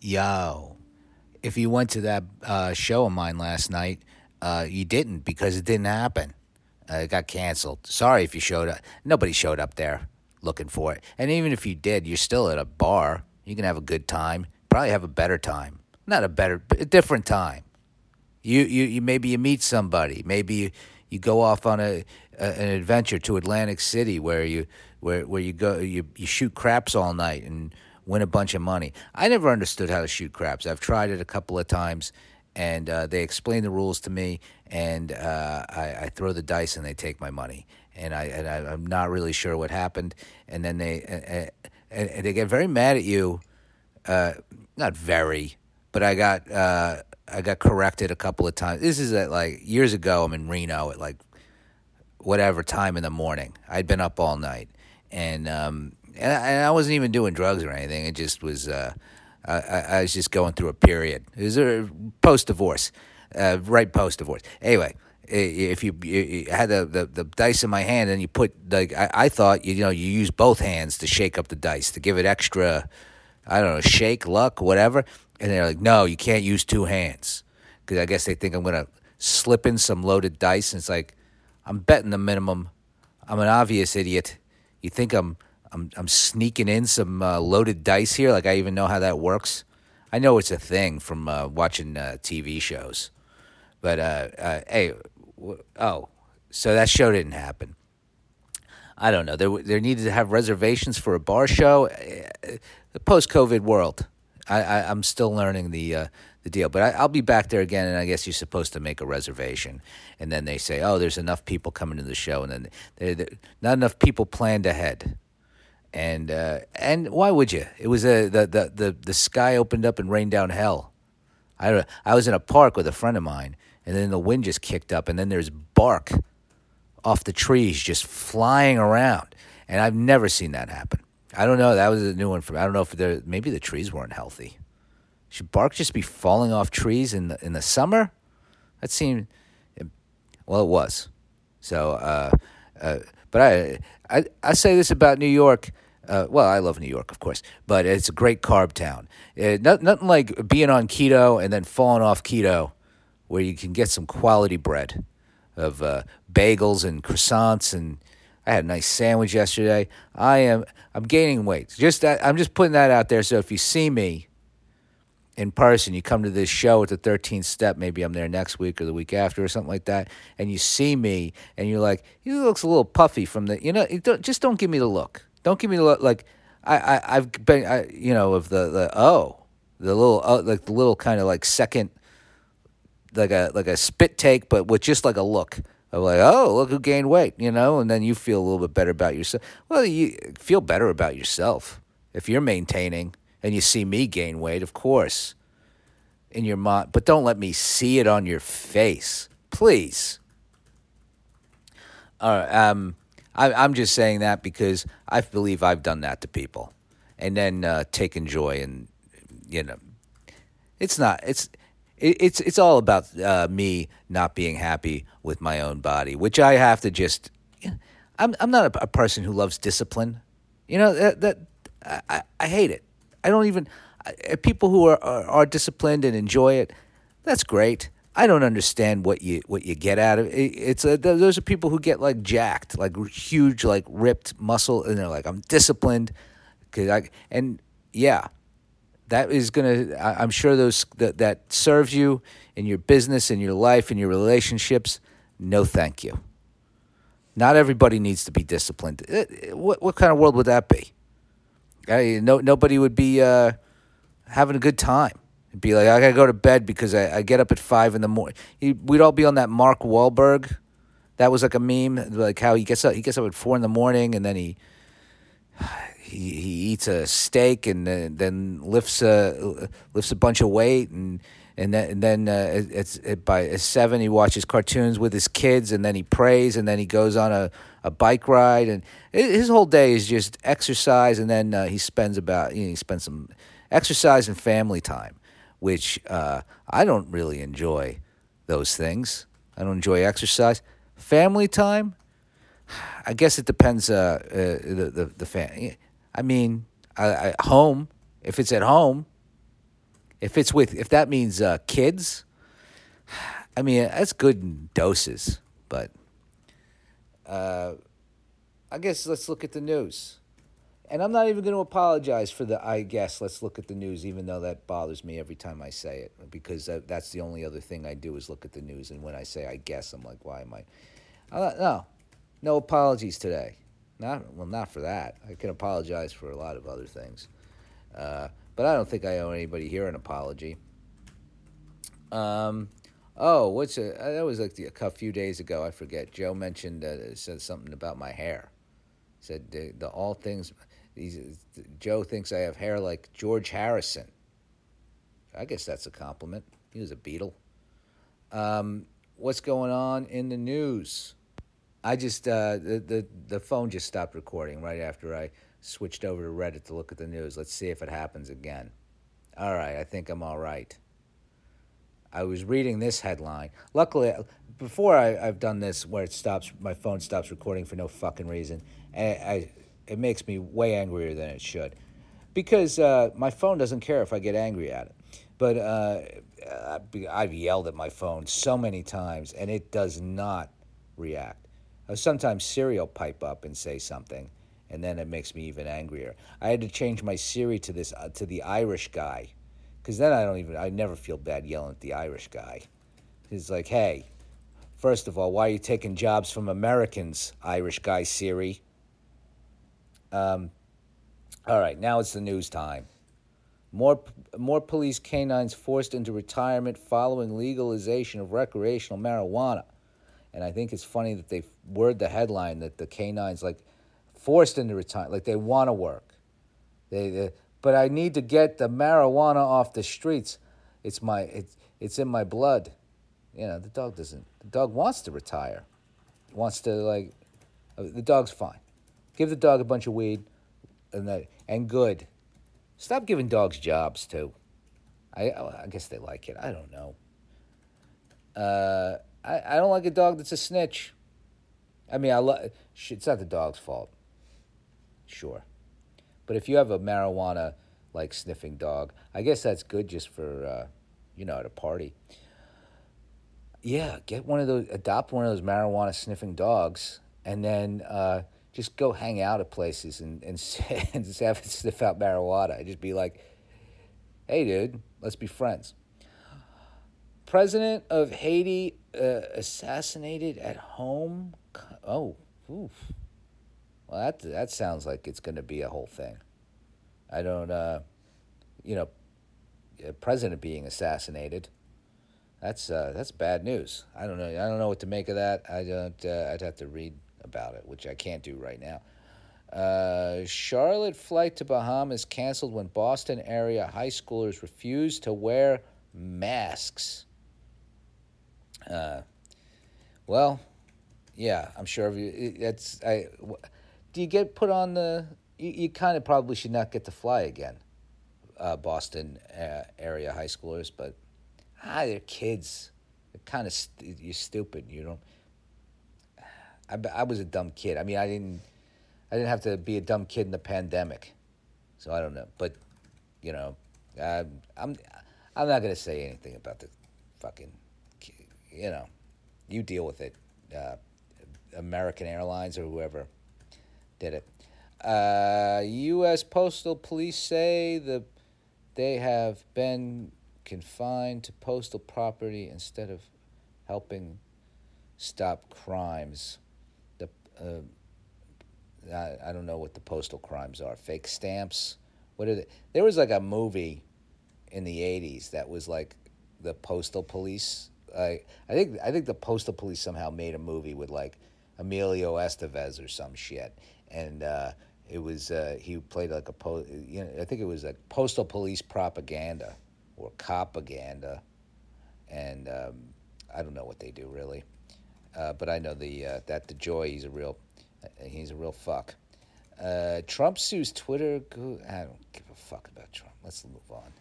Yo, if you went to that uh, show of mine last night, uh, you didn't because it didn't happen. Uh, it got canceled. Sorry if you showed up. Nobody showed up there looking for it. And even if you did, you're still at a bar. You can have a good time. Probably have a better time. Not a better, a different time. You, you, you maybe you meet somebody. Maybe you, you go off on a, a an adventure to Atlantic City where you where where you go you, you shoot craps all night and win a bunch of money. I never understood how to shoot craps. I've tried it a couple of times, and uh, they explain the rules to me, and uh, I, I, throw the dice and they take my money, and I and I, am not really sure what happened, and then they uh, and, and they get very mad at you, uh, not very, but I got. Uh, I got corrected a couple of times. This is at like years ago. I'm in Reno at like whatever time in the morning. I'd been up all night, and um, and I, and I wasn't even doing drugs or anything. It just was. Uh, I, I, was just going through a period. It was a post divorce, uh, right post divorce. Anyway, if you, you had the, the, the, dice in my hand and you put like I, I thought you know you use both hands to shake up the dice to give it extra, I don't know shake luck whatever. And they're like, no, you can't use two hands because I guess they think I'm gonna slip in some loaded dice. And it's like, I'm betting the minimum. I'm an obvious idiot. You think I'm I'm I'm sneaking in some uh, loaded dice here. Like I even know how that works. I know it's a thing from uh, watching uh, TV shows. But uh, uh, hey, w- oh, so that show didn't happen. I don't know. There there needed to have reservations for a bar show. Uh, the post COVID world. I, I am still learning the the deal. But I, will be back there again, and I guess you're supposed to make a reservation. And then they say, oh, there's enough people coming to the show, and then they're, not enough people planned ahead and uh, and why would you? It was a the, the the the sky opened up and rained down hell. I I was in a park with a friend of mine, and then the wind just kicked up, and then there's bark off the trees just flying around, and I've never seen that happen. I don't know. That was a new one for me. I don't know if there maybe the trees weren't healthy. Should bark just be falling off trees in the in the summer? That seemed well, it was. So, uh, uh, but I I, I say this about New York. Uh, well, I love New York, of course, but it's a great carb town. Uh, not, nothing like being on keto and then falling off keto, where you can get some quality bread of uh, bagels and croissants. And I had a nice sandwich yesterday. I am I'm gaining weight. Just I'm just putting that out there. So if you see me in person, you come to this show at the 13th step, maybe I'm there next week or the week after or something like that, and you see me and you're like, he looks a little puffy from the, you know, don't, just don't give me the look. Don't give me. Like, I, I, I've been, I, you know, of the, the, oh, the little, uh, like the little kind of like second, like a, like a spit take, but with just like a look of like, oh, look who gained weight, you know, and then you feel a little bit better about yourself. Well, you feel better about yourself if you're maintaining and you see me gain weight, of course, in your mind, but don't let me see it on your face, please. All right, um, I, I'm just saying that because I believe I've done that to people, and then uh, taken joy in, you know, it's not it's it's it's all about uh, me not being happy with my own body, which I have to just. You know, I'm I'm not a, a, person who loves discipline. You know that that I, I hate it. I don't even people who are, are, are disciplined and enjoy it. That's great. I don't understand what you what you get out of it. It's a, those are people who get like jacked, like huge, like ripped muscle, and they're like, I'm disciplined, cause I and yeah, that is gonna. I, am sure those that that serves you in your business, in your life, in your relationships. No, thank you. Not everybody needs to be disciplined. What what kind of world would that be? I, no, nobody would be uh, having a good time. It'd be like, I gotta go to bed because I, I get up at five in the morning. We'd all be on that Mark Wahlberg. That was like a meme, like how he gets up. He gets up at four in the morning and then he he, he eats a steak and then, then lifts a lifts a bunch of weight and and then and then uh, it's it, by seven he watches cartoons with his kids and then he prays and then he goes on a, a bike ride and his whole day is just exercise and then uh, he spends about you know, he spends some exercise and family time which uh, I don't really enjoy those things. I don't enjoy exercise. Family time? I guess it depends uh, uh the the the fan I mean I, I, home if it's at home If it's with, if that means uh, kids, I mean that's good in doses, but uh, I guess let's look at the news. And I'm not even going to apologize for the I guess let's look at the news, even though that bothers me every time I say it, because that's the only other thing I do is look at the news. And when I say I guess, I'm like, why am I? Uh, no, no apologies today. Not well, not for that. I can apologize for a lot of other things, uh, but I don't think I owe anybody here an apology. Um, oh, what's a, that was like the, a few days ago. I forget. Joe mentioned uh, said something about my hair. Said the, the all things. He's, Joe thinks I have hair like George Harrison. I guess that's a compliment. He was a Beatle. Um, what's going on in the news? I just uh, the, the the phone just stopped recording right after I switched over to Reddit to look at the news. Let's see if it happens again. All right, I think I'm all right. I was reading this headline. Luckily, before I, have done this where it stops, my phone stops recording for no fucking reason. I, I it makes me way angrier than it should, because uh, my phone doesn't care if I get angry at it. But uh, I've yelled at my phone so many times, and it does not react. Uh, sometimes Siri will pipe up and say something, and then it makes me even angrier. I had to change my Siri to this uh, to the Irish guy, because then I don't even I never feel bad yelling at the Irish guy. He's like, hey, first of all, why are you taking jobs from Americans, Irish guy Siri? Um, all right, now it's the news time. More, more police canines forced into retirement following legalization of recreational marijuana. And I think it's funny that they word the headline that the canines like forced into retirement, like they want to work. They, they, but I need to get the marijuana off the streets. It's my it's it's in my blood. You know, the dog doesn't. The dog wants to retire. Wants to like. Uh, the dog's fine. Give the dog a bunch of weed, and that and good. Stop giving dogs jobs too. I I guess they like it. I don't know. Uh, I, I don't like a dog that's a snitch. I mean, I lo- it's not the dog's fault. Sure. But if you have a marijuana like sniffing dog, I guess that's good just for, uh, you know, at a party. Yeah, get one of those, adopt one of those marijuana sniffing dogs, and then uh, just go hang out at places and, and, and just have it sniff out marijuana. And Just be like, hey, dude, let's be friends. President of Haiti uh, assassinated at home. Oh, oof. Well, that that sounds like it's going to be a whole thing. I don't, uh, you know, a president being assassinated. That's uh, that's bad news. I don't know. I don't know what to make of that. I don't. Uh, I'd have to read about it, which I can't do right now. Uh, Charlotte flight to Bahamas canceled when Boston area high schoolers refused to wear masks. Uh, well, yeah, I'm sure. Of you, that's I. Do you get put on the? You, you kind of probably should not get to fly again, uh, Boston uh, area high schoolers, but ah, they're kids. They're kind of st- you're stupid. You don't. I, I was a dumb kid. I mean, I didn't. I didn't have to be a dumb kid in the pandemic, so I don't know. But, you know, uh, I'm. I'm not gonna say anything about the fucking you know, you deal with it. Uh, American Airlines or whoever did it. Uh, U.S. Postal Police say the they have been confined to postal property instead of helping stop crimes. The uh, I, I don't know what the postal crimes are. Fake stamps. What are they? There was like a movie in the '80s that was like the postal police I I think I think the postal police somehow made a movie with like Emilio Estevez or some shit, and uh, it was uh, he played like a po- you know I think it was like postal police propaganda or propaganda, and um, I don't know what they do really, uh, but I know the uh, that DeJoy he's a real he's a real fuck. Uh, Trump sues Twitter. I don't give a fuck about Trump. Let's move on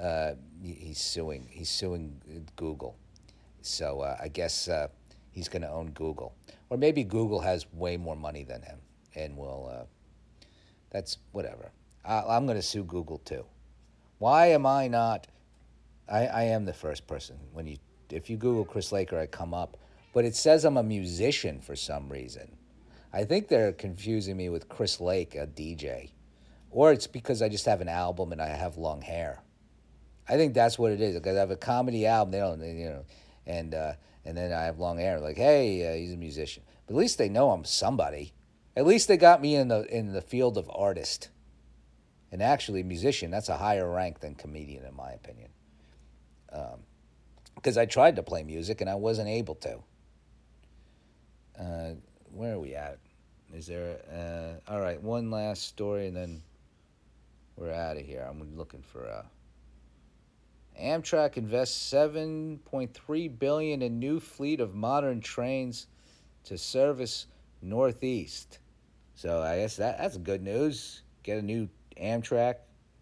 uh, he's suing he's suing Google. So uh, I guess uh, he's going to own Google, or maybe Google has way more money than him, and will. Uh, that's whatever. I, am going to sue Google too. Why am I not? I, I am the first person when you if you Google Chris Laker, I come up, but it says I'm a musician for some reason. I think they're confusing me with Chris Lake, a DJ, or it's because I just have an album and I have long hair. I think that's what it is because I have a comedy album. They don't, you know, and uh, and then I have long hair. Like, hey, uh, he's a musician. But at least they know I'm somebody. At least they got me in the in the field of artist. And actually, musician, that's a higher rank than comedian, in my opinion. Because um, I tried to play music and I wasn't able to. Uh, where are we at? Is there, uh, all right, one last story and then we're out of here. I'm looking for. Uh, Amtrak invests 7.3 billion in new fleet of modern trains to service Northeast. So I guess that that's good news. Get a new Amtrak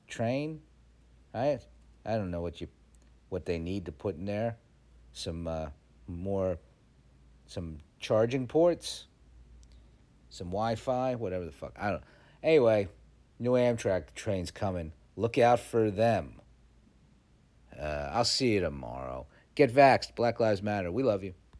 train, right? I don't know what you what they need to put in there. Some uh, more some charging ports, some Wi-Fi, whatever the fuck. I don't. Anyway, new Amtrak trains coming. Look out for them. Uh, I'll see you tomorrow. Get vaxxed. Black Lives Matter. We love you.